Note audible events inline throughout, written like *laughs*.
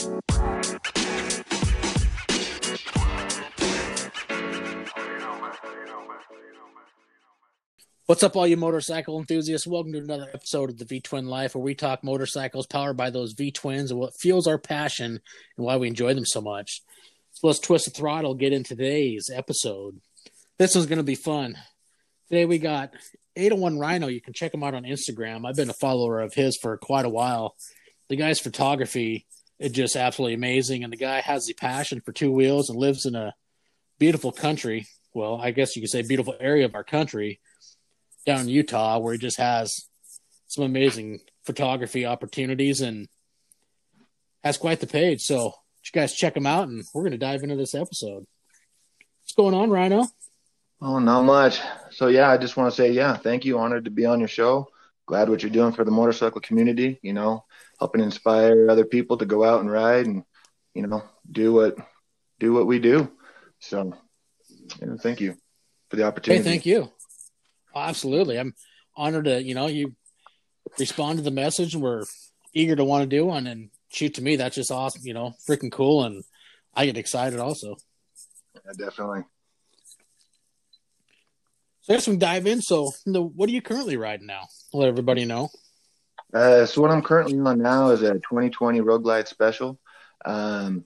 What's up, all you motorcycle enthusiasts? Welcome to another episode of the V Twin Life, where we talk motorcycles powered by those V Twins and what fuels our passion and why we enjoy them so much. So let's twist the throttle, get into today's episode. This one's going to be fun. Today we got 801 Rhino. You can check him out on Instagram. I've been a follower of his for quite a while. The guy's photography is just absolutely amazing, and the guy has the passion for two wheels and lives in a beautiful country. Well, I guess you could say beautiful area of our country down in Utah where he just has some amazing photography opportunities and has quite the page. So you guys check him out and we're going to dive into this episode. What's going on, Rhino? Oh, not much. So yeah, I just want to say, yeah, thank you. Honored to be on your show. Glad what you're doing for the motorcycle community, you know, helping inspire other people to go out and ride and, you know, do what, do what we do. So, you know, thank you for the opportunity. Hey, thank you. Oh, absolutely. I'm honored to, you know, you respond to the message and we're eager to want to do one and shoot to me. That's just awesome, you know, freaking cool. And I get excited also. Yeah, definitely. So let's dive in. So what are you currently riding now? I'll let everybody know. Uh, so what I'm currently on now is a 2020 Road Glide Special. Um,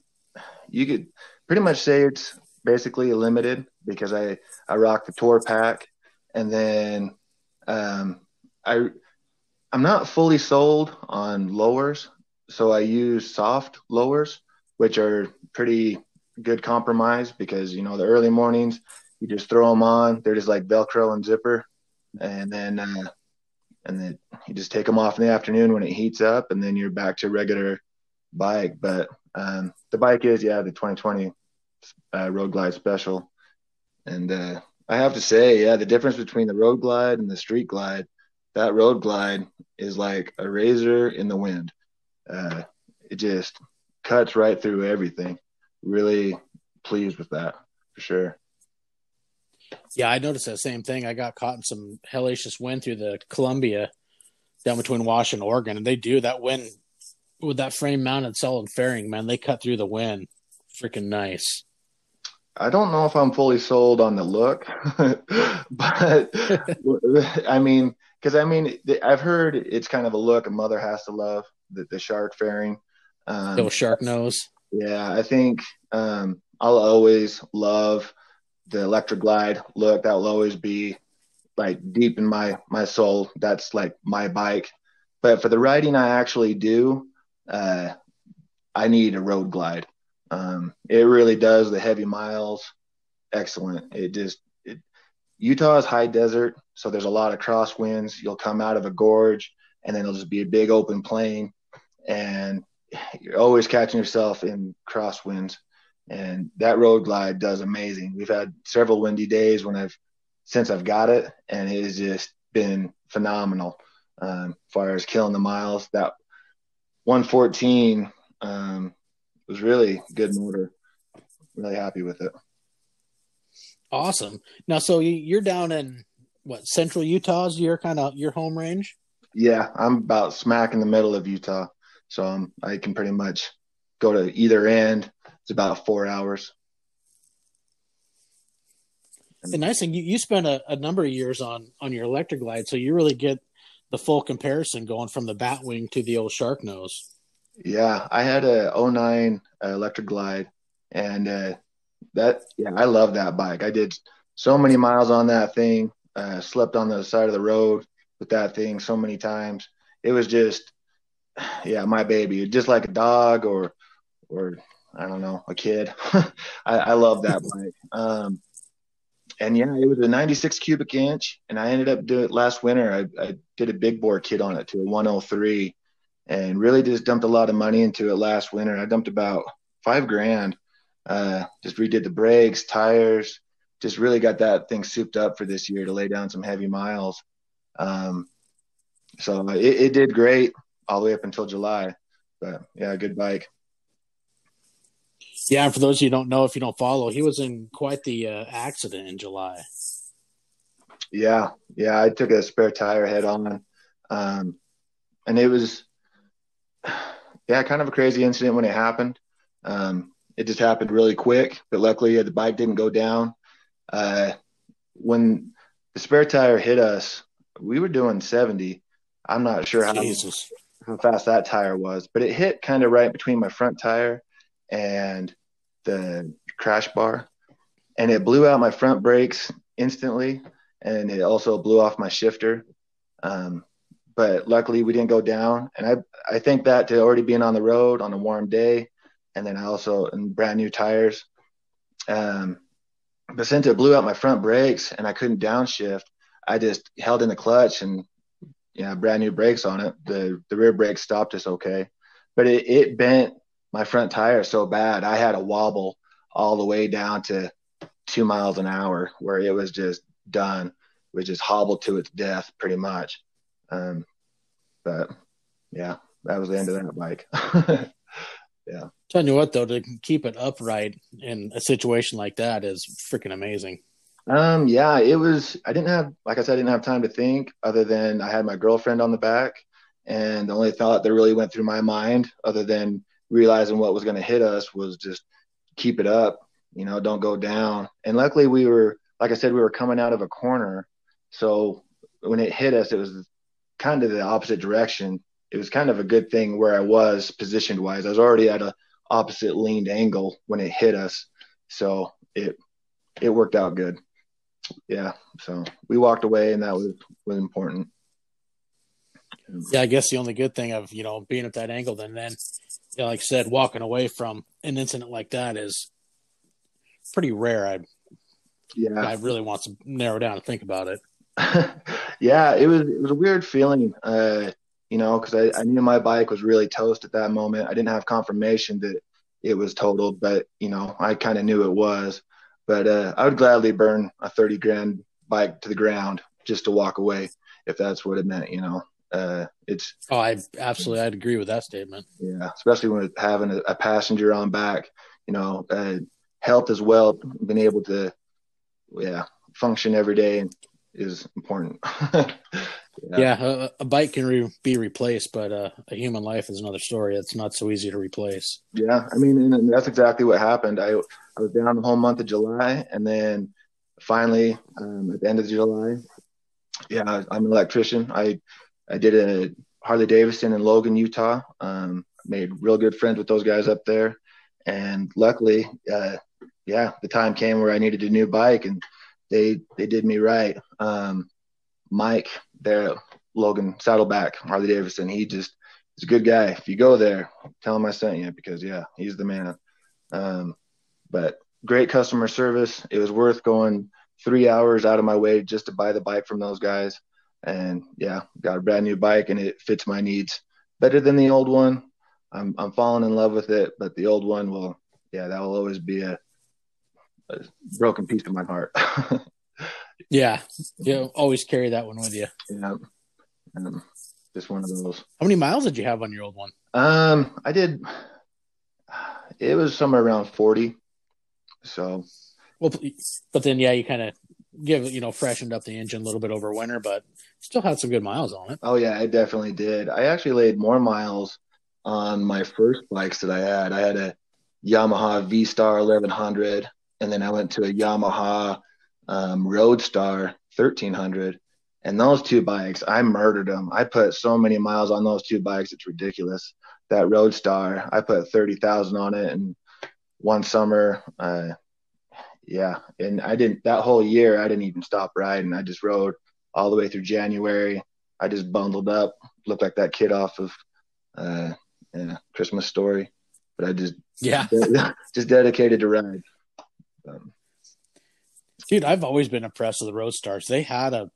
you could pretty much say it's basically a limited because I, I rock the tour pack and then um, I I'm not fully sold on lowers, so I use soft lowers, which are pretty good compromise because you know the early mornings you just throw them on, they're just like Velcro and zipper, and then uh, and then you just take them off in the afternoon when it heats up, and then you're back to regular bike. But um, the bike is yeah the 2020 uh, Road Glide Special, and uh, I have to say, yeah, the difference between the road glide and the street glide, that road glide is like a razor in the wind. Uh, it just cuts right through everything. Really pleased with that for sure. Yeah, I noticed that same thing. I got caught in some hellacious wind through the Columbia down between Washington and Oregon, and they do that wind with that frame mounted solid fairing, man. They cut through the wind. Freaking nice. I don't know if I'm fully sold on the look, *laughs* but *laughs* I mean, because I mean, I've heard it's kind of a look a mother has to love the, the shark fairing. Um, Little shark nose. Yeah, I think um, I'll always love the Electra Glide look. That will always be like deep in my my soul. That's like my bike. But for the riding I actually do, uh, I need a road glide. Um, it really does the heavy miles excellent. It just it, Utah is high desert, so there's a lot of crosswinds. You'll come out of a gorge, and then it'll just be a big open plain, and you're always catching yourself in crosswinds. And that road glide does amazing. We've had several windy days when I've since I've got it, and it has just been phenomenal. Um, as far as killing the miles, that 114 um, was really good motor. Really happy with it. Awesome. Now, so you're down in what central Utah's your kind of your home range? Yeah, I'm about smack in the middle of Utah, so um, I can pretty much go to either end. It's about four hours. The nice thing you, you spent a, a number of years on on your Electra Glide, so you really get the full comparison going from the Batwing to the old Shark Nose. Yeah, I had a 09 uh, Electra Glide, and uh, that yeah, I love that bike. I did so many miles on that thing. Uh, slept on the side of the road with that thing so many times. It was just *sighs* yeah, my baby. Just like a dog or or I don't know, a kid. *laughs* I, I love that *laughs* bike. Um, and yeah, it was a 96 cubic inch, and I ended up doing it last winter. I, I did a big bore kit on it to a 103 and really just dumped a lot of money into it last winter. I dumped about five grand. Uh, just redid the brakes, tires, just really got that thing souped up for this year to lay down some heavy miles. Um, so it, it did great all the way up until July. But yeah, good bike. Yeah, and for those of you who don't know, if you don't follow, he was in quite the uh, accident in July. Yeah, yeah, I took a spare tire head on, um, and it was yeah, kind of a crazy incident when it happened. Um, it just happened really quick, but luckily the bike didn't go down. Uh, when the spare tire hit us, we were doing 70. I'm not sure how, how fast that tire was, but it hit kind of right between my front tire and the crash bar, and it blew out my front brakes instantly, and it also blew off my shifter. Um, but luckily we didn't go down, and I I think that to already being on the road on a warm day, and then I also in brand new tires. Um, but since it blew out my front brakes and I couldn't downshift, I just held in the clutch and yeah, brand new brakes on it. The the rear brake stopped us okay, but it, it bent my front tire so bad I had a wobble all the way down to two miles an hour where it was just done. It was just hobbled to its death pretty much. Um, but yeah, that was the end of that bike. *laughs* yeah. Telling you what though, to keep it upright in a situation like that is freaking amazing. Um, yeah, it was. I didn't have, like I said, I didn't have time to think other than I had my girlfriend on the back, and the only thought that really went through my mind, other than realizing what was going to hit us, was just keep it up. You know, don't go down. And luckily, we were, like I said, we were coming out of a corner, so when it hit us, it was kind of the opposite direction. It was kind of a good thing where I was positioned wise. I was already at a opposite leaned angle when it hit us, so it it worked out good yeah, so we walked away, and that was was important. Yeah, I guess the only good thing of you know being at that angle, then then, know, like I said, walking away from an incident like that is pretty rare. I yeah, I really want to narrow down and think about it. *laughs* yeah, it was it was a weird feeling, uh, you know, because I, I knew my bike was really toast at that moment. I didn't have confirmation that it was totaled, but you know, I kind of knew it was. But uh, I would gladly burn a 30 grand bike to the ground just to walk away if that's what it meant, you know. Uh, it's oh, I absolutely I'd agree with that statement. Yeah, especially when having a, a passenger on back, you know, uh, health as well, being able to, yeah, function every day is important. *laughs* yeah, yeah a, a, bike can re- be replaced, but uh, a human life is another story. It's not so easy to replace. Yeah, I mean, and that's exactly what happened. I I was down the whole month of July, and then finally um, at the end of July, yeah, I'm an electrician. I I did a Harley Davidson in Logan, Utah. Um, made real good friends with those guys up there, and luckily, uh, yeah, the time came where I needed a new bike, and they they did me right. Um, Mike, there, Logan Saddleback, Harley Davidson. He just he's a good guy. If you go there, tell him I sent you because yeah, he's the man. Um, but great customer service. It was worth going three hours out of my way just to buy the bike from those guys. And yeah, got a brand new bike and it fits my needs better than the old one. I'm I'm falling in love with it, but the old one will, yeah, that will always be a, a broken piece of my heart. *laughs* yeah, you always carry that one with you. Yeah, um, just one of those. How many miles did you have on your old one? Um, I did. It was somewhere around forty. So, well, but then yeah, you kind of give you know freshened up the engine a little bit over winter, but still had some good miles on it. Oh yeah, I definitely did. I actually laid more miles on my first bikes that I had. I had a Yamaha V Star 1100, and then I went to a Yamaha um, Roadstar 1300. And those two bikes, I murdered them. I put so many miles on those two bikes, it's ridiculous. That Roadstar, I put 30,000 on it, and one summer, uh, yeah, and I didn't that whole year. I didn't even stop riding. I just rode all the way through January. I just bundled up, looked like that kid off of uh, yeah, Christmas Story, but I just yeah, *laughs* just dedicated to ride. Um, Dude, I've always been impressed with the Road Stars. They had a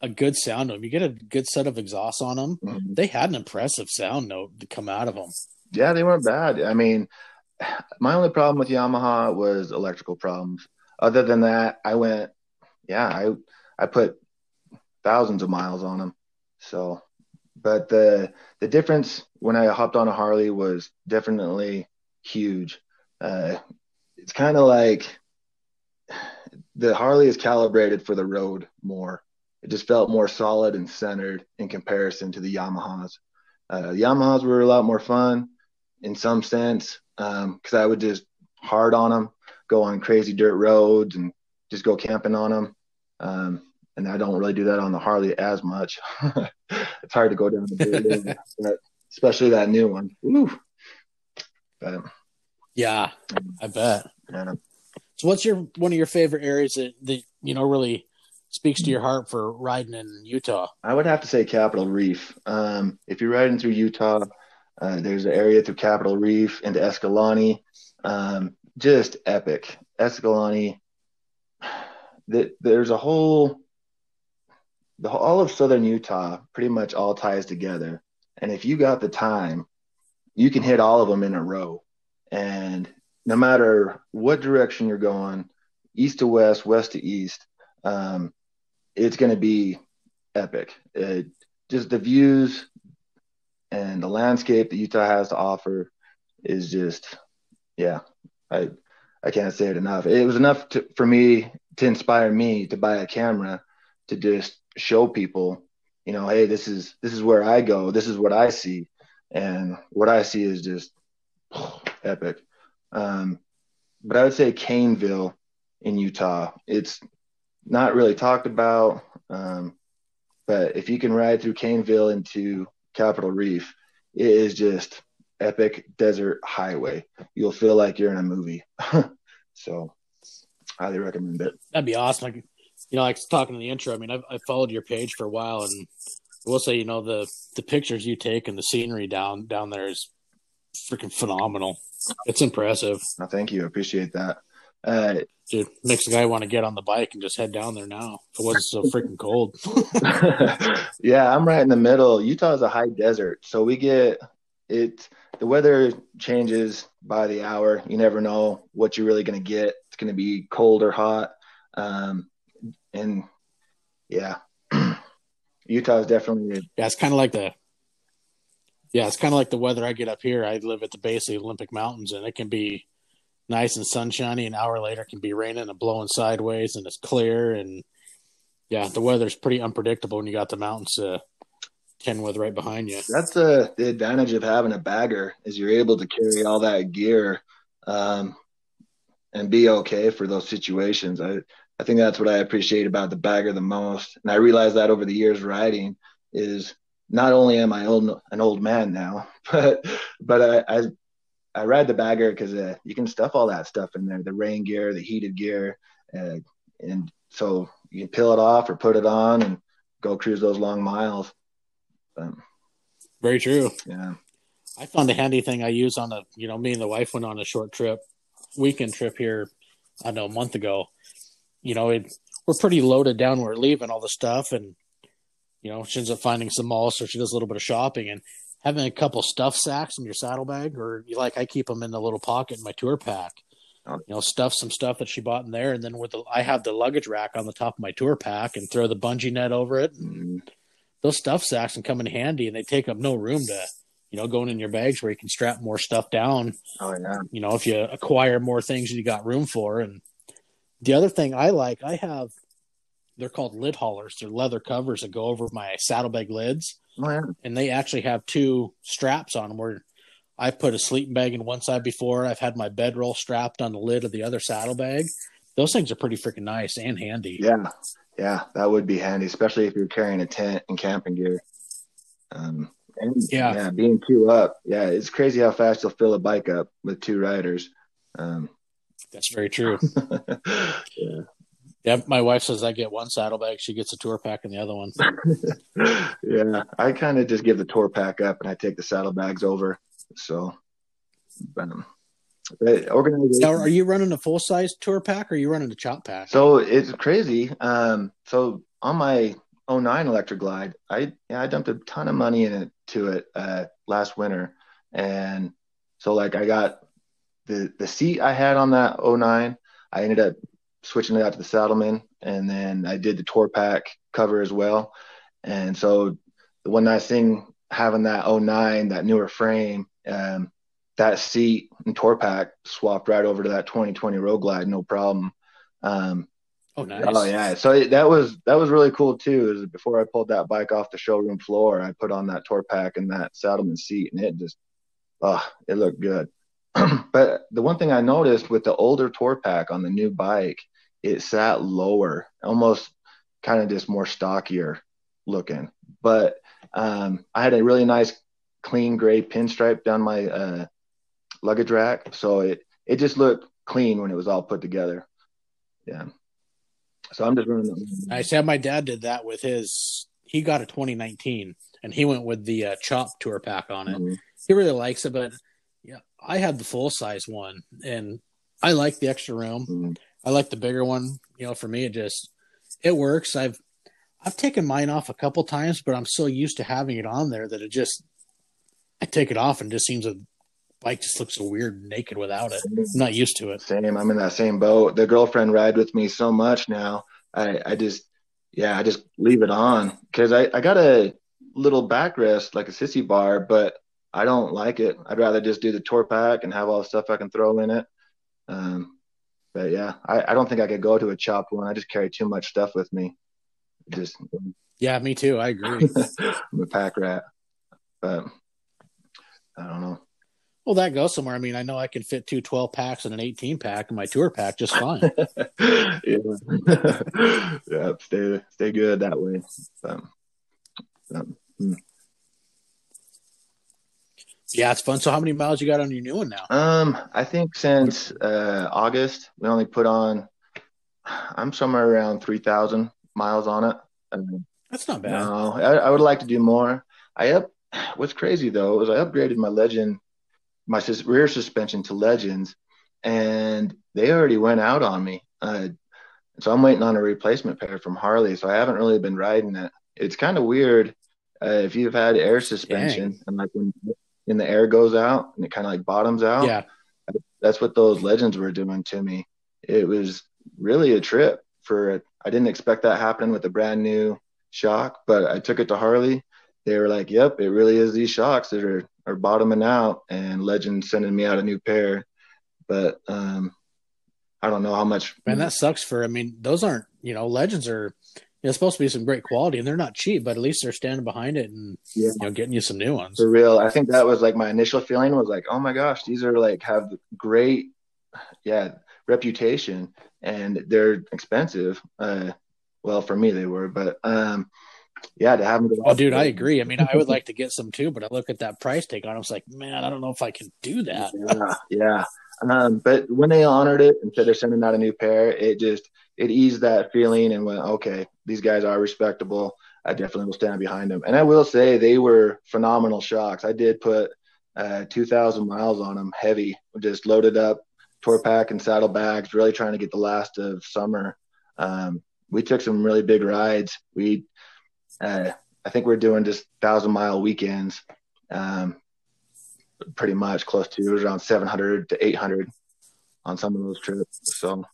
a good sound to them. You get a good set of exhausts on them. Mm-hmm. They had an impressive sound note to come out of them. Yeah, they weren't bad. I mean, my only problem with Yamaha was electrical problems. Other than that, I went, yeah, I I put thousands of miles on them. So, but the the difference when I hopped on a Harley was definitely huge. Uh, it's kind of like the Harley is calibrated for the road more. It just felt more solid and centered in comparison to the Yamahas. Uh, Yamahas were a lot more fun in some sense because um, I would just hard on them, go on crazy dirt roads, and just go camping on them. Um, and I don't really do that on the Harley as much. *laughs* it's hard to go down the dirt, *laughs* especially that new one. Woo. But, yeah, I bet. Yeah. So, what's your one of your favorite areas that, that you know really speaks to your heart for riding in Utah? I would have to say Capitol Reef. Um, if you're riding through Utah, uh, there's an area through Capitol Reef into Escalante. Um, just epic. Escalante. The, there's a whole, the all of southern Utah pretty much all ties together. And if you got the time, you can hit all of them in a row. And no matter what direction you're going, east to west, west to east, um, it's going to be epic. It, just the views and the landscape that Utah has to offer is just, yeah, I I can't say it enough. It was enough to, for me to inspire me to buy a camera to just show people, you know, hey, this is this is where I go. This is what I see, and what I see is just oh, *sighs* epic. Um, but I would say Caineville in Utah. It's not really talked about. Um, but if you can ride through Caineville into Capitol Reef, it is just epic desert highway. You'll feel like you're in a movie. *laughs* so, highly recommend it. That'd be awesome. Like, you know, like talking in the intro. I mean, I've, I've followed your page for a while, and we'll say, you know, the the pictures you take and the scenery down down there is freaking phenomenal. It's impressive. No, thank you. I appreciate that. Uh, Dude, makes a guy want to get on the bike and just head down there now. If it wasn't so freaking cold. *laughs* *laughs* yeah, I'm right in the middle. Utah is a high desert, so we get it. The weather changes by the hour. You never know what you're really going to get. It's going to be cold or hot, um, and yeah, *clears throat* Utah is definitely. Yeah, it's kind of like the. Yeah, it's kind of like the weather I get up here. I live at the base of the Olympic Mountains, and it can be nice and sunshiny. An hour later, can be raining and blowing sideways, and it's clear. And yeah, the weather's pretty unpredictable when you got the mountains to ten with right behind you. That's the the advantage of having a bagger is you're able to carry all that gear um, and be okay for those situations. I I think that's what I appreciate about the bagger the most, and I realized that over the years riding is not only am I old, an old man now, *laughs* but but I, I I ride the bagger because uh, you can stuff all that stuff in there, the rain gear, the heated gear, uh, and so you can peel it off or put it on and go cruise those long miles. But, Very true. Yeah. I found a handy thing I use on a, you know, me and the wife went on a short trip, weekend trip here, I don't know, a month ago. You know, it, we're pretty loaded down. We're leaving all the stuff and, you know, she ends up finding some mall, so she does a little bit of shopping. And having a couple stuff sacks in your saddlebag, or you like I keep them in the little pocket in my tour pack. Oh. You know, stuff some stuff that she bought in there, and then with the I have the luggage rack on the top of my tour pack, and throw the bungee net over it. Mm-hmm. Those stuff sacks can come in handy, and they take up no room to, you know, going in your bags where you can strap more stuff down. Oh yeah. You know, if you acquire more things you got room for, and the other thing I like, I have they're called lid haulers. They're leather covers that go over my saddlebag lids. Oh, yeah. And they actually have two straps on them where I've put a sleeping bag in one side before. I've had my bedroll strapped on the lid of the other saddlebag. Those things are pretty freaking nice and handy. Yeah. Yeah, that would be handy, especially if you're carrying a tent and camping gear. Um, and, yeah. yeah, being two up. Yeah, it's crazy how fast you'll fill a bike up with two riders. Um, That's very true. *laughs* yeah. Yeah, my wife says I get one saddlebag. She gets a tour pack and the other one. *laughs* yeah, I kind of just give the tour pack up and I take the saddlebags over. So, um, organization. Now, are you running a full size tour pack or are you running a chop pack? So it's crazy. Um, so on my 09 Electra Glide, I yeah, I dumped a ton of money in it to it uh, last winter, and so like I got the the seat I had on that 09. I ended up switching it out to the Saddlemen, and then I did the tour pack cover as well. And so the one nice thing having that 09, that newer frame, um, that seat and tour pack swapped right over to that 2020 Road Glide, no problem. Um, Oh, nice. Oh yeah, so it, that was that was really cool too. Is before I pulled that bike off the showroom floor, I put on that tour pack and that Saddlemen seat, and it just, oh, it looked good. *clears throat* but the one thing I noticed with the older tour pack on the new bike, it sat lower, almost kind of just more stockier looking. But um, I had a really nice clean gray pinstripe down my uh, luggage rack, so it it just looked clean when it was all put together. Yeah. So I'm just running. I said my dad did that with his. He got a 2019, and he went with the uh, Chop Tour Pack on it. Mhm. He really likes it, but yeah, I had the full size one, and I like the extra room. Mhm. I like the bigger one. You know, for me, it just it works. I've I've taken mine off a couple times, but I'm so used to having it on there that it just I take it off and it just seems a bike just looks so weird naked without it. I'm not used to it. Same. I'm in that same boat. The girlfriend ride with me so much now. I, I just, yeah, I just leave it on because I, I got a little backrest like a sissy bar, but I don't like it. I'd rather just do the tour pack and have all the stuff I can throw in it. Um, but yeah, I, I don't think I could go to a chopped one. I just carry too much stuff with me. Just, Yeah, me too. I agree. *laughs* I'm a pack rat. But I don't know. well, that goes somewhere. I mean, I know I can fit two 12 packs and an 18 pack in my tour pack just fine. *laughs* yeah. *laughs* yeah, stay stay good that way. Um, yeah, it's fun. So, how many miles you got on your new one now? um, I think since uh, August we only put on. I'm somewhere around three thousand miles on it. Um, That's not bad. no, I, I would like to do more. I up. What's crazy though is I upgraded my Legend, my sus- rear suspension to Legends, and they already went out on me. Uh, so I'm waiting on a replacement pair from Harley. So I haven't really been riding it. It's kind of weird uh, if you've had air suspension and like when when the air goes out and it kind of like bottoms out. Yeah. That's what those Legends were doing to me. It was really a trip for it. I didn't expect that happening with a brand new shock, but I took it to Harley. They were like, "Yep, it really is these shocks that are are bottoming out," and Legend sending me out a new pair. But um, I don't know how much. Man, that sucks for, I mean, those aren't, you know, legends are, know, supposed to be some great quality and they're not cheap, but at least they're standing behind it and, Yeah. you know, getting you some new ones. for real. I think that was like my initial feeling was like, "Oh my gosh, these are like have great, yeah, reputation, and they're expensive." Uh, well, for me they were, but um, yeah, to have them. Oh, dude, I agree. I mean, I would like to get some too, but I look at that price tag on. I was like, man, I don't know if I can do that. yeah, yeah. Um, but when they honored it and said they're sending out a new pair, it just it eased that feeling and went, okay, these guys are respectable. I definitely will stand behind them. And I will say they were phenomenal shocks. I did put uh, 2,000 miles on them, heavy, just loaded up, tour pack and saddle bags, really trying to get the last of summer. Um, we took some really big rides. We, uh, I think we're doing just thousand mile weekends. Um, pretty much close to around 700 to 800 on some of those trips. So,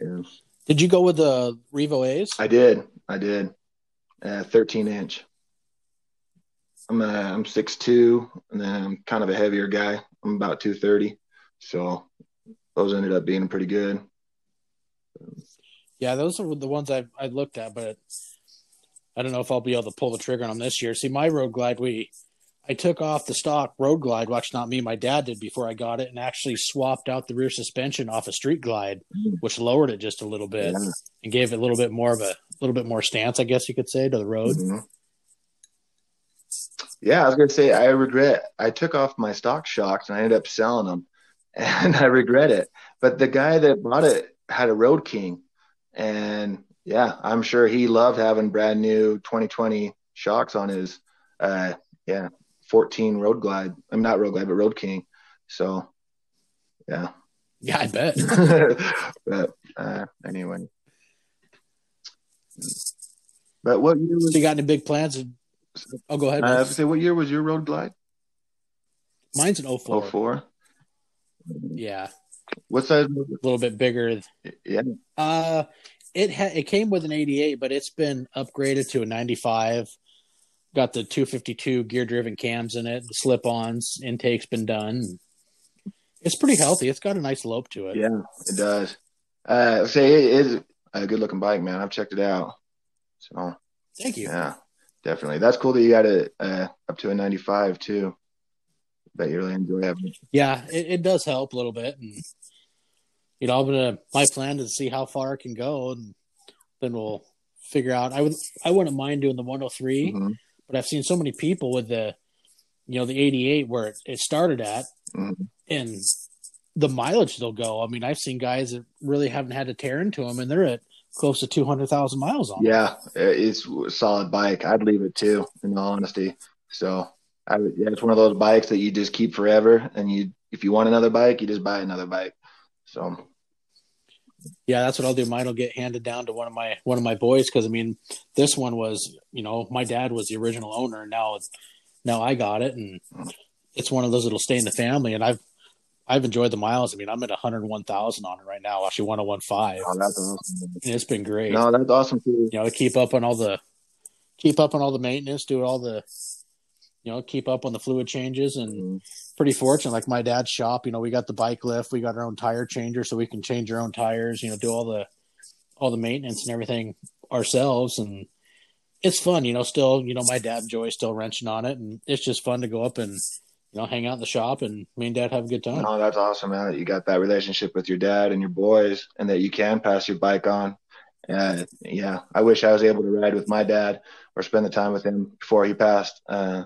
yeah, Did you go with the Revo A's? I did. I did. Uh, 13 inch. I'm uh, I'm 6'2", and then I'm kind of a heavier guy. I'm about 230. So those ended up being pretty good. Yeah, those are the ones I I looked at, but I don't know if I'll be able to pull the trigger on them this year. See, my Road Glide, we I took off the stock Road Glide, actually not me, my dad did before I got it, and actually swapped out the rear suspension off a Street Glide, Mm. which lowered it just a little bit Yeah. and gave it a little bit more of a little bit more stance, I guess you could say, to the road. Mhm. Yeah, I was gonna say I regret I took off my stock shocks and I ended up selling them, *laughs* and I regret it. But the guy that bought it had a Road King, and yeah, I'm sure he loved having brand new 2020 shocks on his, uh, yeah, 14 Road Glide. I'm not Road Glide, but Road King. So, yeah. Yeah, I bet. *laughs* but uh, anyway. But what year was? So you got any big plans? Oh, go ahead. I have to say, what year was your Road Glide? Mine's an 04. 04. Yeah, What size was a little bit bigger. Yeah. Uh, it ha- it came with an 88, but it's been upgraded to a 95. Got the 252 gear driven cams in it. The slip ons intake's been done. It's pretty healthy. It's got a nice lope to it. Yeah, it does. Uh, say it is a good looking bike, man. I've checked it out. So thank you. Yeah, definitely. That's cool that you got it uh, up to a 95 too. Bet you really enjoy having it. Yeah, it, it does help a little bit, and you know, I'm gonna my plan is to see how far it can go, and then we'll figure out. I would I wouldn't mind doing the 103, mm-hmm. But I've seen so many people with the you know the 88 where it, it started at, mm-hmm. and the mileage they'll go. I mean, I've seen guys that really haven't had to tear into them, and they're at close to 200,000 miles on. Yeah, it's a solid bike. I'd leave it too, in all honesty. So, I yeah, it's one of those bikes that you just keep forever, and you if you want another bike, you just buy another bike. So, yeah, that's what I'll do. Mine will get handed down to one of my one of my boys because I mean, this one was you know my dad was the original owner, and now it's now I got it, and it's one of those that'll stay in the family. And I've I've enjoyed the miles. I mean, I'm at 101,000 on it right now. Actually, 101.5. Oh, that's awesome. And it's been great. No, that's awesome too. You know, to keep up on all the keep up on all the maintenance, do all the you know, keep up on the fluid changes and mm-hmm. Pretty fortunate. Like my dad's shop, you know, we got the bike lift, we got our own tire changer, so we can change our own tires, you know, do all the all the maintenance and everything ourselves and it's fun, you know, still, you know, my dad enjoys still wrenching on it and it's just fun to go up and you know, hang out in the shop and me and dad have a good time. Oh, that's awesome, man. You got that relationship with your dad and your boys and that you can pass your bike on. Uh, yeah, I wish I was able to ride with my dad or spend the time with him before he passed. Uh,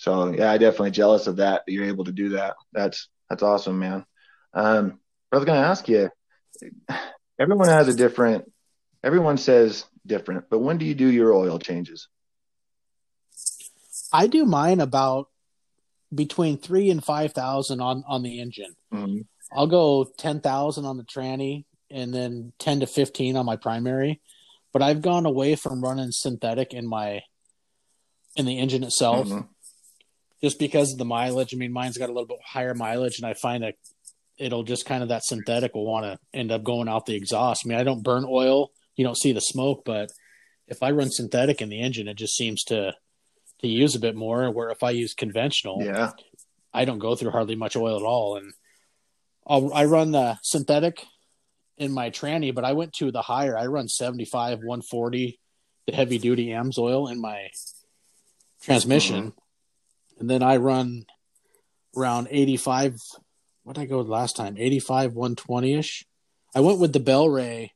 so yeah, I definitely jealous of that. That you're able to do that. That's that's awesome, man. Um, I was gonna ask you. Everyone has a different. Everyone says different, but when do you do your oil changes? I do mine about between three and five thousand on on the engine. Mm-hmm. I'll go ten thousand on the tranny, and then ten to fifteen on my primary. But I've gone away from running synthetic in my in the engine itself, mm-hmm. Just because of the mileage. I mean, mine's got a little bit higher mileage, and I find that it'll just kind of that synthetic will want to end up going out the exhaust. I mean, I don't burn oil, you don't see the smoke, but if I run synthetic in the engine, it just seems to to use a bit more. Where if I use conventional, yeah, I don't go through hardly much oil at all, and I'll, I run the synthetic in my tranny, but I went to the higher. I run 75, 140, the heavy duty AMSOIL in my transmission. Mm-hmm. And then I run around 85. What did I go last time? 85, 120 ish. I went with the Bel-Ray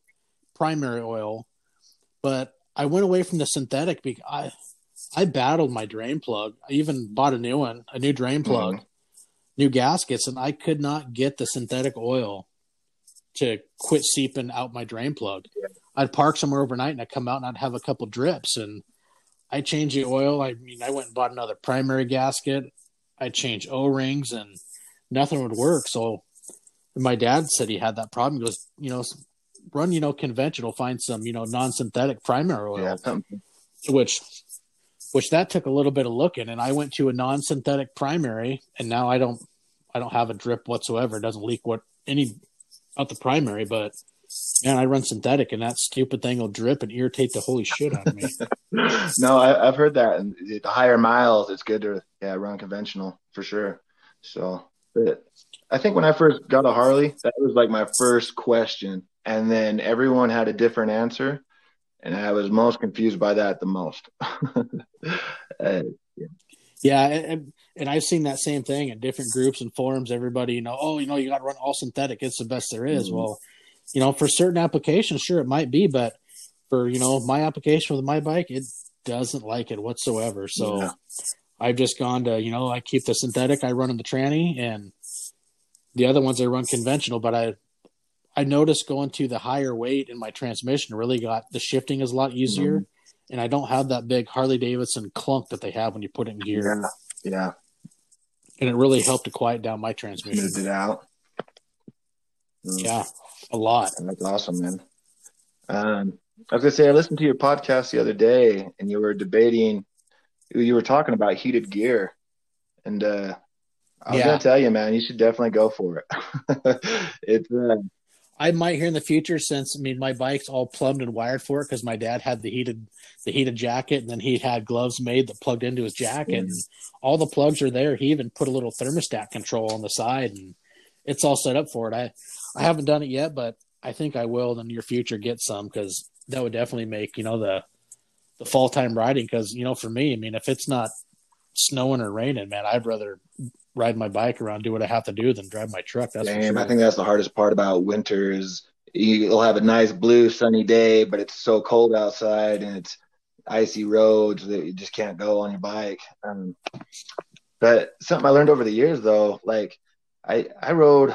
primary oil, but I went away from the synthetic because I, I battled my drain plug. I even bought a new one, a new drain mm-hmm. plug, mm-hmm. new gaskets, and I could not get the synthetic oil to quit seeping out my drain plug. I'd park somewhere overnight and I'd come out and I'd have a couple drips and I changed the oil. I mean, I went and bought another primary gasket. I changed O rings and nothing would work. So my dad said he had that problem. He goes, you know, run, you know, conventional, find some, you know, non synthetic primary oil, yeah. which which that took a little bit of looking and I went to a non-synthetic primary and now I don't I don't have a drip whatsoever. It doesn't leak what any out the primary, but man, I run synthetic and that stupid thing will drip and irritate the holy shit out of me. *laughs* no, I, have heard that. And the higher miles, it's good to yeah run conventional for sure. So, I think when I first got a Harley, that was like my first question, and then everyone had a different answer and I was most confused by that the most. *laughs* uh, yeah, yeah and, and, I've seen that same thing in different groups and forums. Everybody, you know, oh, you know, you got to run all synthetic; it's the best there is. Mm-hmm. Well, you know, for certain applications, sure, it might be, but for you know my application with my bike, it doesn't like it whatsoever. So. Yeah. I've just gone to, you know, I keep the synthetic I run in the tranny and the other ones I run conventional, but I I noticed going to the higher weight in my transmission really got the shifting is a lot easier, mm-hmm. and I don't have that big Harley Davidson clunk that they have when you put it in gear. Yeah, yeah. And it really helped to quiet down my transmission. Moved it out. Mm. Yeah, a lot. That's awesome, man. Um, I was gonna say I listened to your podcast the other day, and you were debating. You were talking about heated gear, and uh, I was yeah. gonna tell you, man, you should definitely go for it. *laughs* it's uh, I might here in the future, since I mean my bike's all plumbed and wired for it because my dad had the heated the heated jacket, and then he had gloves made that plugged into his jacket, mm-hmm. and all the plugs are there. He even put a little thermostat control on the side, and it's all set up for it. I I haven't done it yet, but I think I will in the near future get some because that would definitely make you know the the fall time riding. Because you know, for me, I mean, if it's not snowing or raining, man, I'd rather ride my bike around, do what I have to do, than drive my truck. That's Same. Sure. I think that's the hardest part about winter is you'll have a nice blue sunny day, but it's so cold outside and it's icy roads that you just can't go on your bike. Um, but something I learned over the years though, like I I rode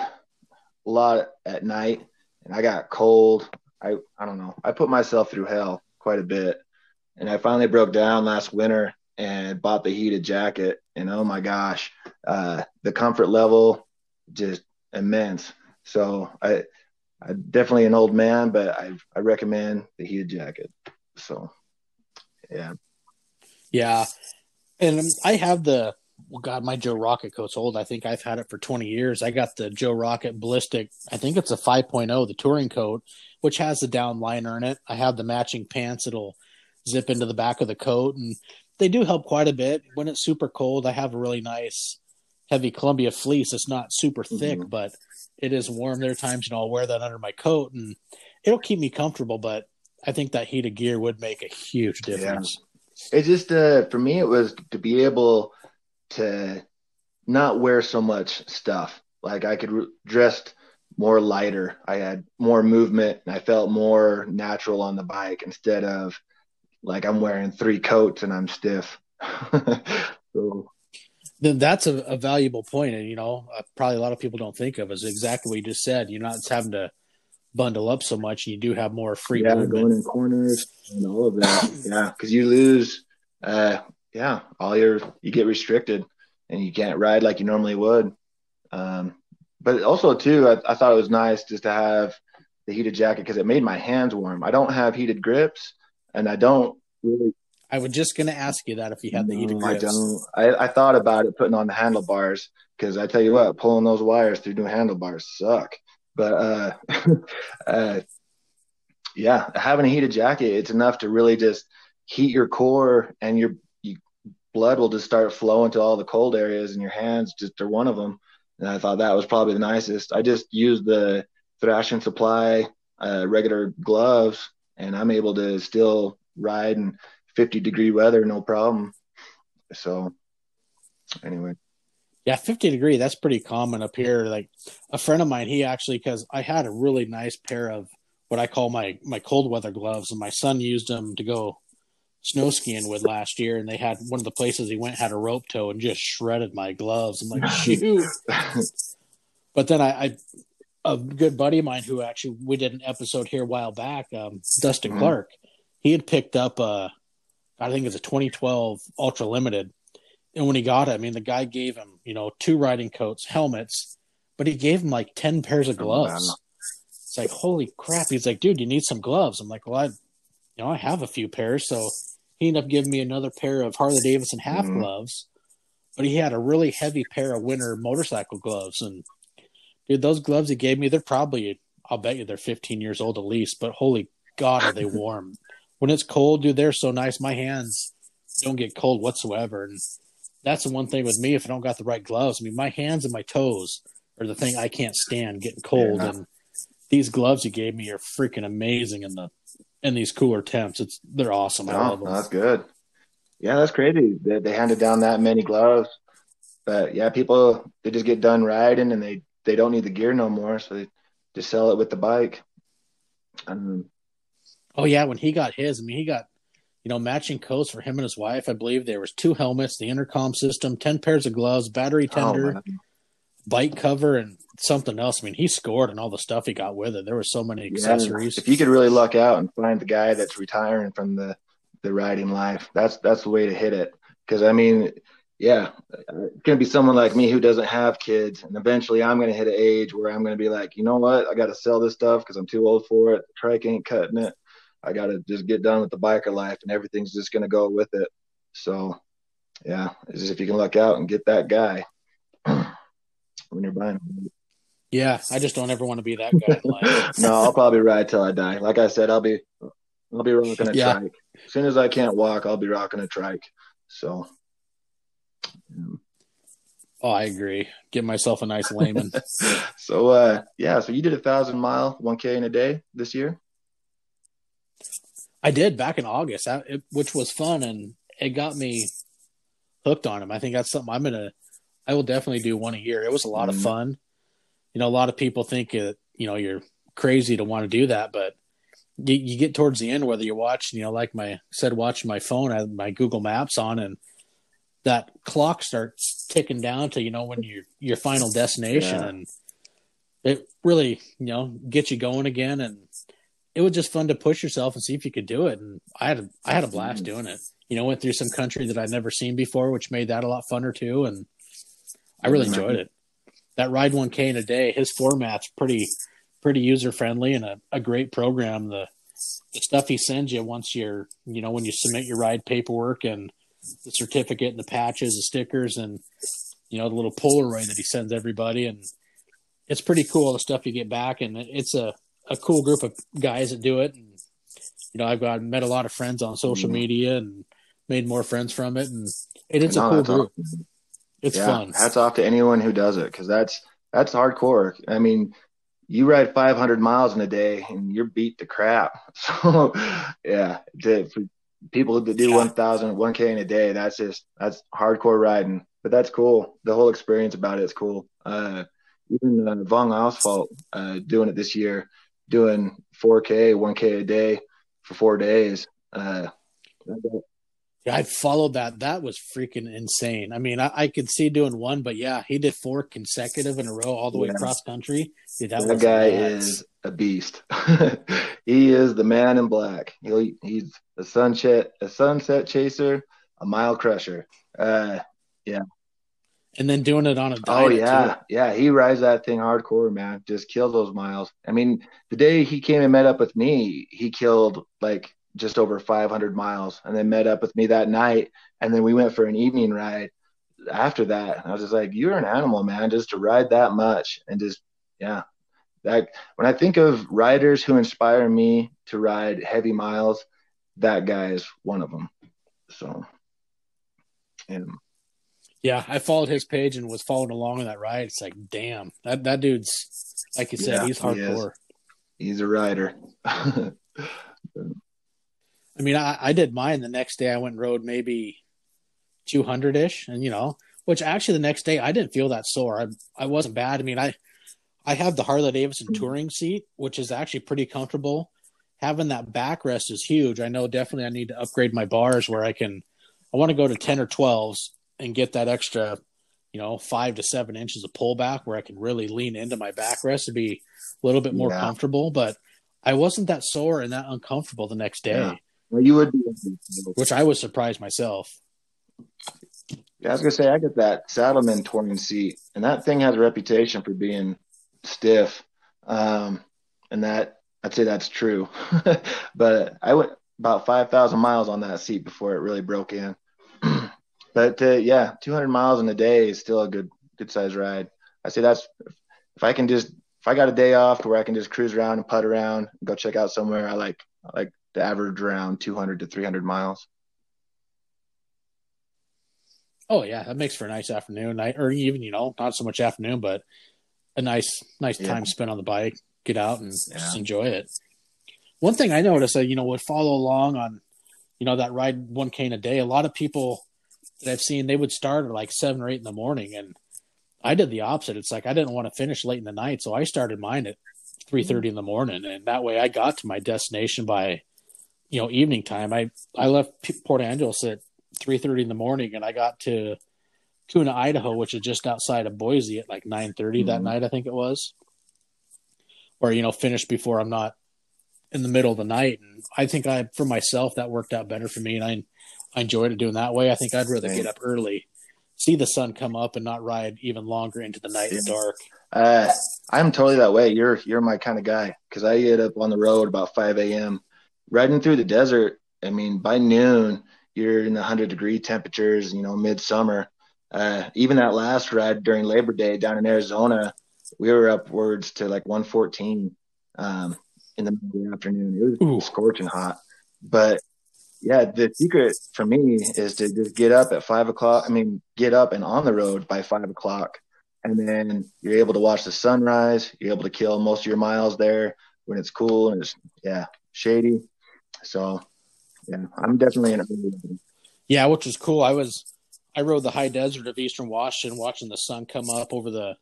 lot at night and I got cold. I I don't know. I put myself through hell quite a bit. And I finally broke down last winter and bought the heated jacket and oh my gosh, uh, the comfort level just immense. So I I'm definitely an old man, but I I recommend the heated jacket. So yeah. Yeah. And I have the well, God, my Joe Rocket coat's old. I think I've had it for 20 years. I got the Joe Rocket Ballistic. I think it's a 5.0, the touring coat, which has the down liner in it. I have the matching pants. It'll zip into the back of the coat, and they do help quite a bit. When it's super cold, I have a really nice heavy Columbia fleece. It's not super thick, mm-hmm. but it is warm. There are times, you know, I'll wear that under my coat, and it'll keep me comfortable. But I think that heated gear would make a huge difference. Yeah. It just uh, for me, it was to be able to not wear so much stuff. Like I could re- dress more lighter. I had more movement, and I felt more natural on the bike instead of like I'm wearing three coats and I'm stiff. *laughs* so then that's a, a, valuable point, and you know, uh, probably a lot of people don't think of is exactly what you just said. You're not having to bundle up so much, and you do have more free. Yeah, movement. going in corners and all of that. yeah, because you lose. Uh, yeah, all your you get restricted, and you can't ride like you normally would. Um, but also too, I, I thought it was nice just to have the heated jacket because it made my hands warm. I don't have heated grips, and I don't really I was just going to ask you that if you had the heated grips. I don't. I, I thought about it putting on the handlebars because I tell you what, pulling those wires through new handlebars suck. But uh, *laughs* uh, yeah, having a heated jacket, it's enough to really just heat your core and your you, blood will just start flowing to all the cold areas in your hands. Just are one of them. And I thought that was probably the nicest. I just used the Thrashin Supply uh, regular gloves, and I'm able to still ride in 50 degree weather, no problem. So, anyway. Yeah, 50 degree, that's pretty common up here. Like a friend of mine, he actually, because I had a really nice pair of what I call my, my cold weather gloves, and my son used them to go snow skiing with last year. And they had one of the places he went had a rope tow and just shredded my gloves. I'm like, *laughs* shoot. but then I, I, a good buddy of mine who actually we did an episode here a while back, um, Dustin mm-hmm. Clark, he had picked up a I think it's a 2012 Ultra Limited. And when he got it, I mean, the guy gave him, you know, two riding coats, helmets, but he gave him like 10 pairs of gloves. It's like, holy crap. He's like, dude, you need some gloves. I'm like, well, I, you know, I have a few pairs. So he ended up giving me another pair of Harley Davidson half mm-hmm. gloves, but he had a really heavy pair of winter motorcycle gloves. And dude, those gloves he gave me, they're probably, I'll bet you they're 15 years old at least, but holy God, are they *laughs* warm when it's cold, dude, they're so nice. My hands don't get cold whatsoever. And that's the one thing with me if I don't got the right gloves. I mean, my hands and my toes are the thing I can't stand getting cold. Yeah. And these gloves you gave me are freaking amazing in the in these cooler temps. It's they're awesome. I love them. That's good. Yeah, that's crazy. They, they handed down that many gloves. But yeah, people they just get done riding and they they don't need the gear no more, so they just sell it with the bike. Um, Oh yeah, when he got his, I mean, he got you know matching coats for him and his wife. I believe there was two helmets, the intercom system, ten pairs of gloves, battery oh, tender, oh, bike cover, and something else. I mean, he scored and all the stuff he got with it. There were so many accessories. Yeah, if you could really luck out and find the guy that's retiring from the the riding life, that's that's the way to hit it. Because I mean, yeah, it's gonna be someone like me who doesn't have kids, and eventually I'm gonna hit an age where I'm gonna be like, you know what, I got to sell this stuff because I'm too old for it. The trike ain't cutting it. I got to just get done with the biker life and everything's just going to go with it. So, yeah, it's just if you can luck out and get that guy *clears throat* when you're buying. Yeah, I just don't ever want to be that guy. *laughs* no, I'll probably ride till I die. Like I said, I'll be, I'll be rocking a yeah. trike. As soon as I can't walk, I'll be rocking a trike. So, Oh, I agree. Get myself a nice Lehman. *laughs* so, uh, yeah, so you did a thousand mile, 1K in a day this year? I did back in August, it, which was fun and it got me hooked on him. I think that's something I'm to, I will definitely do one a year. It was a lot mm-hmm. of fun. You know, a lot of people think, it, you know, you're crazy to want to do that, but you, you get towards the end, whether you're watching, you know, like my said, watching my phone, I had my Google Maps on and that clock starts ticking down to you know when you your final destination, yeah. and it really you know gets you going again. And it was just fun to push yourself and see if you could do it. And I had a, I had a blast mm-hmm. doing it. You know, went through some country that I'd never seen before, which made that a lot funner too. And I really enjoyed it. That ride 1K in a day, his format's pretty pretty user friendly and a, a great program. The the stuff he sends you once you're you know when you submit your ride paperwork and the certificate and the patches, the stickers, and you know the little Polaroid that he sends everybody, and it's pretty cool the stuff you get back, and it's a a cool group of guys that do it, and you know I've got met a lot of friends on social mm-hmm. media and made more friends from it, and it, it's a cool group. Awesome. It's yeah, fun. Hats off to anyone who does it because that's that's hardcore. I mean, you ride 500 miles in a day and you're beat to crap. *laughs* So, yeah, to, for people that do yeah. 1000 1k in a day that's just that's hardcore riding but that's cool the whole experience about it is cool uh even uh, Vong Asphalt uh doing it this year doing 4k 1k a day for four days uh I followed that. That was freaking insane. I mean, I, I, could see doing one, but yeah, he did four consecutive in a row all the way yeah. across country. Dude, that, that guy nuts. is a beast. *laughs* he is the man in black. He, he's a sunset a sunset chaser, a mile crusher. Uh, yeah. And then doing it on a Dyna. Oh yeah, too. yeah. He rides that thing hardcore, man. Just kills those miles. I mean, the day he came and met up with me, he killed like just over 500 miles, and then met up with me that night, and then we went for an evening ride. After that, I was just like, "You're an animal, man! Just to ride that much and just yeah, that when I think of riders who inspire me to ride heavy miles, that guy is one of them. So, and yeah, I followed his page and was following along on that ride. It's like, damn, that that dude's like you said, yeah, he's hardcore. He he's a rider. *laughs* I mean, I, I did mine the next day. I went and rode maybe 200 ish, and you know, which actually the next day I didn't feel that sore. I I wasn't bad. I mean, I I have the Harley Davidson mm-hmm. touring seat, which is actually pretty comfortable. Having that backrest is huge. I know definitely I need to upgrade my bars where I can. I want to go to ten or twelves and get that extra, you know, five to seven inches of pullback where I can really lean into my backrest to be a little bit more yeah. comfortable. But I wasn't that sore and that uncomfortable the next day. Yeah. Well, you would be, which I was surprised myself. Yeah, I was gonna say I get that Saddlemen touring seat, and that thing has a reputation for being stiff. Um, and that I'd say that's true. *laughs* but I went about 5,000 miles on that seat before it really broke in. *clears throat* but uh, yeah, 200 miles in a day is still a good, good size ride. I say that's if I can just, if I got a day off where I can just cruise around and putt around, and go check out somewhere, I like, I like to average around 200 to 300 miles. Oh yeah, that makes for a nice afternoon, night, or even you know, not so much afternoon, but a nice nice yeah. time spent on the bike. Get out and yeah. just enjoy it. One thing I noticed, that you know, would follow along on, you know, that ride one in a day. A lot of people that I've seen, they would start at like seven or eight in the morning, and I did the opposite. It's like I didn't want to finish late in the night, so I started mine at three thirty mm-hmm. in the morning, and that way I got to my destination by, you know, evening time. I I left Port Angeles at three thirty in the morning, and I got to Kuna, Idaho, which is just outside of Boise at like 9:30 mm-hmm. that night, I think it was. Or you know, finished before I'm not in the middle of the night. And I think I, for myself, that worked out better for me, and I, I enjoyed it doing that way. I think I'd rather get up early, see the sun come up, and not ride even longer into the night yeah. and dark. Uh, I'm totally that way. You're you're my kind of guy because I get up on the road about 5 a.m. riding through the desert. I mean, by noon you're in the hundred degree temperatures. You know, midsummer uh, even that last ride during Labor Day down in Arizona, we were upwards to like 114 um, in the, the afternoon. It was Ooh. scorching hot, but yeah, the secret for me is to just get up at five o'clock. I mean, get up and on the road by five o'clock. And then you're able to watch the sunrise. You're able to kill most of your miles there when it's cool and it's, yeah, shady. So, yeah, I'm definitely in it. Yeah, which was cool. I was, I rode the high desert of Eastern Washington, watching the sun come up over the,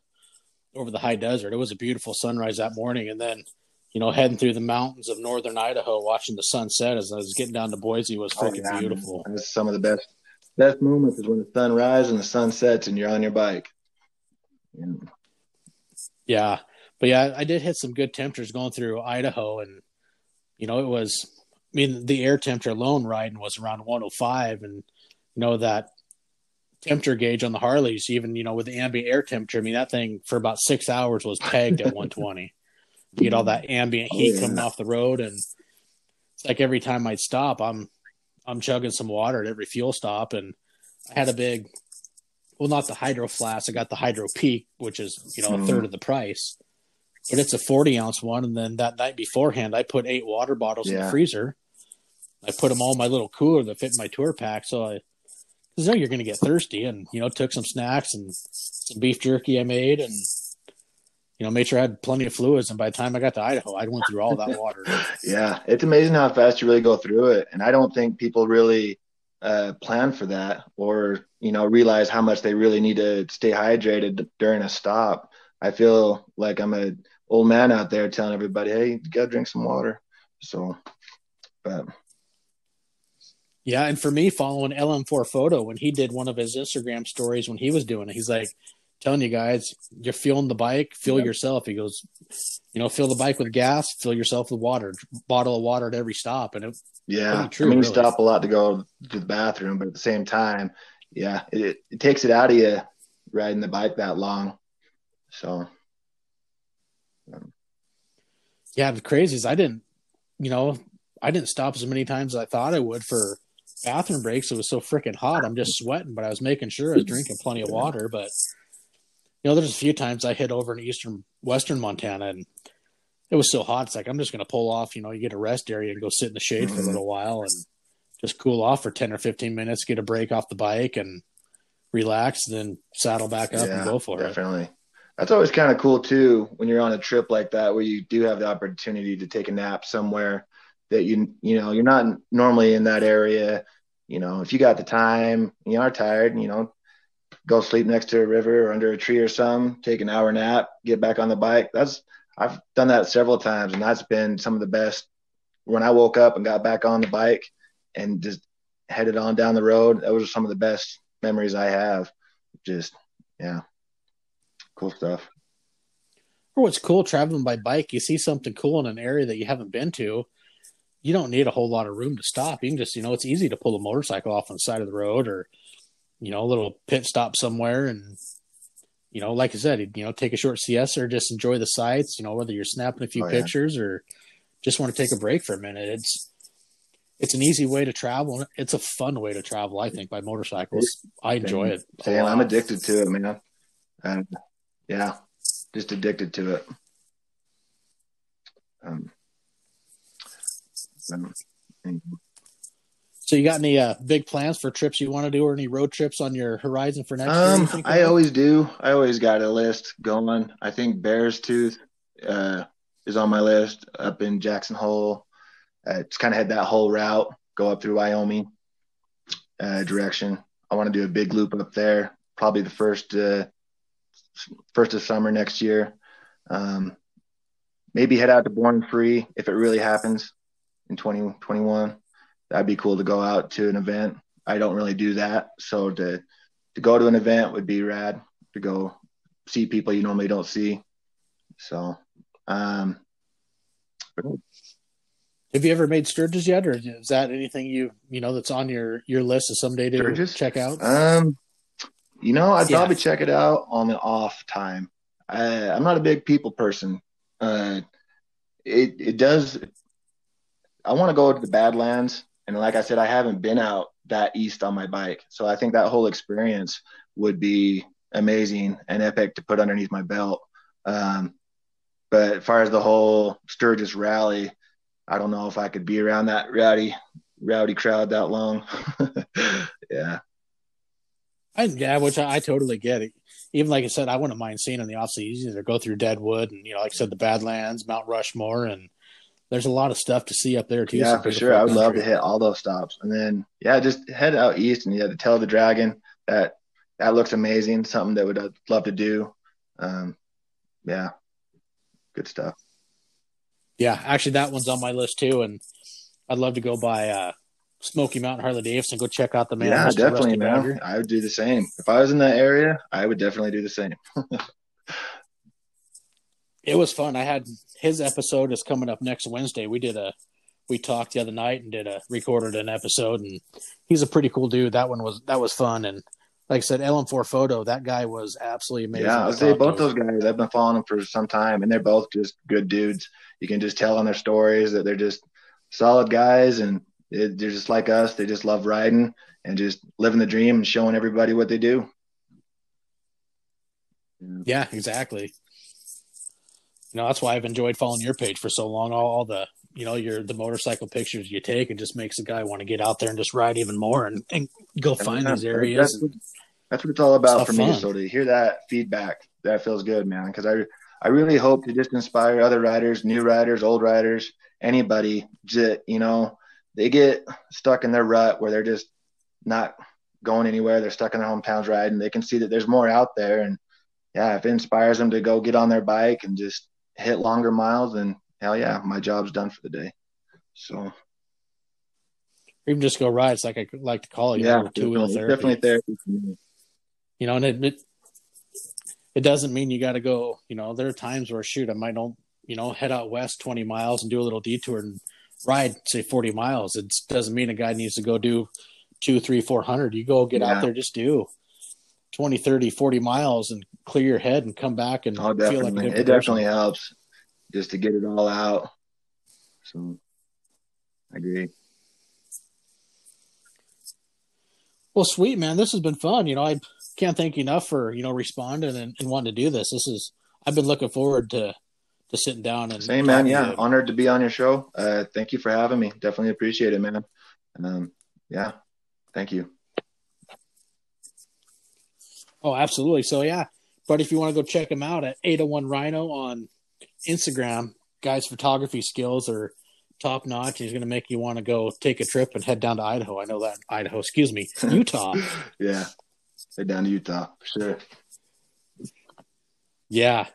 over the high desert. It was a beautiful sunrise that morning. And then, you know, heading through the mountains of northern Idaho, watching the sunset as I was getting down to Boise was oh, freaking oh, yeah, beautiful. That's some of the best best moments is when the sun rises and the sun sets and you're on your bike. Yeah. yeah. But yeah, I did hit some good temperatures going through Idaho and you know, it was I mean, the air temperature alone riding was around 105 and you know that temperature gauge on the Harleys, even, you know, with the ambient air temperature, I mean that thing for about six hours was pegged at 120 you get all that ambient heat oh, yeah. coming off the road, and it's like every time I'd stop, I'm I'm chugging some water at every fuel stop, and I had a big, well, not the hydro flask. I got the hydro peak, which is you know a third mm. of the price, but it's a 40 ounce one. And then that night beforehand, I put eight water bottles yeah. in the freezer. I put them all in my little cooler that fit in my tour pack, so I because you know you're going to get thirsty, and you know took some snacks and some beef jerky I made, and you know, made sure I had plenty of fluids. And by the time I got to Idaho, I went through all that water. *laughs* yeah, it's amazing how fast you really go through it. And I don't think people really uh, plan for that or, you know, realize how much they really need to stay hydrated during a stop. I feel like I'm a old man out there telling everybody, hey, you got to drink some water. So, but. Yeah, and for me, following LM4 photo when he did one of his Instagram stories when he was doing it, he's like, telling you guys, you're fueling the bike, fill yep. yourself. He goes, you know, fill the bike with gas, fill yourself with water, bottle of water at every stop. And it, yeah, true, I mean, really. you stop a lot to go to the bathroom, but at the same time, yeah, it, it takes it out of you riding the bike that long. So, yeah, the crazy is I didn't, you know, I didn't stop as many times as I thought I would for bathroom breaks. It was so freaking hot. I'm just sweating, but I was making sure I was drinking plenty of water. But you know, there's a few times I hit over in eastern western Montana and it was so hot. It's like I'm just going to pull off. You know, you get a rest area and go sit in the shade for a little while and just cool off for ten or fifteen minutes, get a break off the bike and relax, then saddle back up yeah, and go for definitely. it. Definitely. That's always kind of cool too when you're on a trip like that where you do have the opportunity to take a nap somewhere that you you know you're not normally in that area. You know, if you got the time, you are tired, you know, go sleep next to a river or under a tree or something, take an hour nap, get back on the bike. That's I've done that several times, and that's been some of the best. When I woke up and got back on the bike and just headed on down the road, those are some of the best memories I have. Just yeah, cool stuff. Or what's cool traveling by bike, you see something cool in an area that you haven't been to. You don't need a whole lot of room to stop. You can just, you know, it's easy to pull a motorcycle off on the side of the road or you know, a little pit stop somewhere and you know, like I said, you know, take a short siesta or just enjoy the sights, you know, whether you're snapping a few oh, pictures yeah. or just want to take a break for a minute. It's it's an easy way to travel. It's a fun way to travel, I think, by motorcycles. I enjoy it. Yeah, I'm addicted to it, man. And yeah, just addicted to it. Um, so you got any uh, big plans for trips you want to do, or any road trips on your horizon for next um, year? I always do. I always got a list going. I think Beartooth uh, is on my list up in Jackson Hole. Uh, it's kind of had that whole route go up through Wyoming uh, direction. I want to do a big loop up there, probably the first uh, first of summer next year. Um, maybe head out to Born Free if it really happens in 2021 that'd be cool to go out to an event. I don't really do that, so to to go to an event would be rad. To go see people you normally don't see. So, um, have you ever made Sturgis yet, or is that anything you you know that's on your your list of someday to Sturgis? check out? Um, you know, I'd yeah. probably check it out on the off time. I, I'm not a big people person. Uh, it it does. I want to go to the Badlands and like I said, I haven't been out that east on my bike. So I think that whole experience would be amazing and epic to put underneath my belt. Um, but as far as the whole Sturgis rally, I don't know if I could be around that rowdy rowdy crowd that long. *laughs* yeah. I, yeah, which I, I, totally get it. Even like I said, I wouldn't mind seeing in the off season to go through Deadwood and you know, like I said, the Badlands, Mount Rushmore, and there's a lot of stuff to see up there too. Yeah, for sure. I would country. love to hit all those stops, and then yeah, just head out east and yeah, the Tail of the Dragon. That that looks amazing. Something that would I'd love to do. Um, yeah, good stuff. Yeah, actually, that one's on my list too, and I'd love to go by uh, Smoky Mountain Harley Davidson. Go check out the man. Yeah, definitely, man. I would do the same if I was in that area. I would definitely do the same. *laughs* it was fun. I had his episode is coming up next Wednesday. We did a we talked the other night and did a recorded an episode, and he's a pretty cool dude. That one was that was fun, and like I said, LM4 photo. That guy was absolutely amazing. Yeah, I say both those guys. I've been following them for some time, and they're both just good dudes. You can just tell on their stories that they're just solid guys and they're just like us. They just love riding and just living the dream and showing everybody what they do. Yeah, exactly. You know, that's why I've enjoyed following your page for so long. All, all the, you know, your the motorcycle pictures you take, it just makes a guy want to get out there and just ride even more and, and go find these areas. That's what, that's what it's all about for fun. me. So to hear that feedback, that feels good, man. Because I I really hope to just inspire other riders, new riders, old riders, anybody that, you know, they get stuck in their rut where they're just not going anywhere. They're stuck in their hometowns riding. They can see that there's more out there. And yeah, if it inspires them to go get on their bike and just hit longer miles, then hell yeah, my job's done for the day. So even just go ride. It's like I like to call it, yeah, two wheel therapy. Definitely therapy. You know, and it, it it doesn't mean you got to go. You know, there are times where shoot, I might don't, you know, head out west twenty miles and do a little detour and ride say forty miles. It doesn't mean a guy needs to go do two, three, four hundred. You go get yeah. out there, just do 20, 30, 40 miles and clear your head and come back and oh, feel like it definitely helps just to get it all out. So I agree. Well, sweet man, this has been fun. You know, I can't thank you enough for you know responding and, and wanting to do this. This is I've been looking forward to to sitting down and same man. Yeah, honored to be on your show. Uh, thank you for having me. Definitely appreciate it, man. And um, yeah, thank you. Oh, absolutely. So yeah, but if you want to go check him out at 801ryno on Instagram, guy's photography skills are top notch. He's going to make you want to go take a trip and head down to Idaho. I know that Idaho, excuse me, *laughs* Utah. yeah, Head down to Utah for sure. Yeah,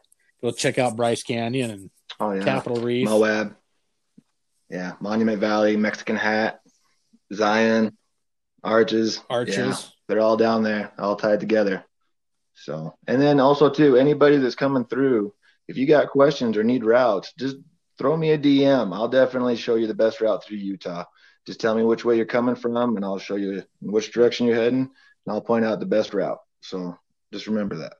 go check out Bryce Canyon and oh, yeah. Capitol Reef, Moab. Yeah, Monument Valley, Mexican Hat, Zion, Arches. Arches. Yeah, they're all down there, all tied together. So, and then also too, anybody that's coming through, if you got questions or need routes, just throw me a DM. I'll definitely show you the best route through Utah. Just tell me which way you're coming from, and I'll show you which direction you're heading, and I'll point out the best route. So just remember that.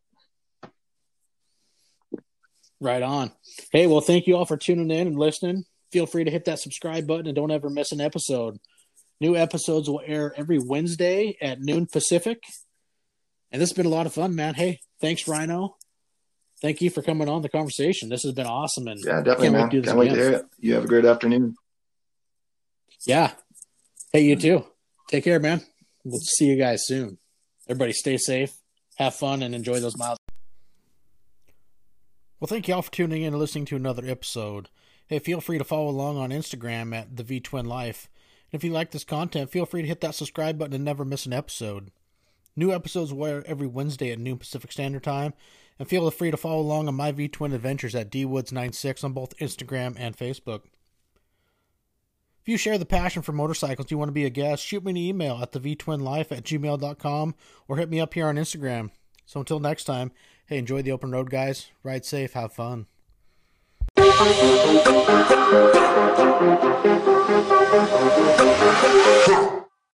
Right on. Hey, well, thank you all for tuning in and listening. Feel free to hit that subscribe button and don't ever miss an episode. New episodes will air every Wednesday at noon Pacific. And this has been a lot of fun, man. Hey, thanks, Ryno. Thank you for coming on the conversation. This has been awesome. And yeah, definitely, can't man. Wait can't wait to hear it. You have a great afternoon. Yeah. Hey, you too. Take care, man. We'll see you guys soon. Everybody stay safe, have fun, and enjoy those miles. Well, thank you all for tuning in and listening to another episode. Hey, feel free to follow along on Instagram at the V Twin Life. And if you like this content, feel free to hit that subscribe button and never miss an episode. New episodes air every Wednesday at noon Pacific Standard Time. And feel free to follow along on my V Twin Adventures at dwoods96 on both Instagram and Facebook. If you share the passion for motorcycles, you want to be a guest, shoot me an email at the V Twin Life at gmail.com or hit me up here on Instagram. So until next time, Hey, enjoy the open road, guys. Ride safe, have fun.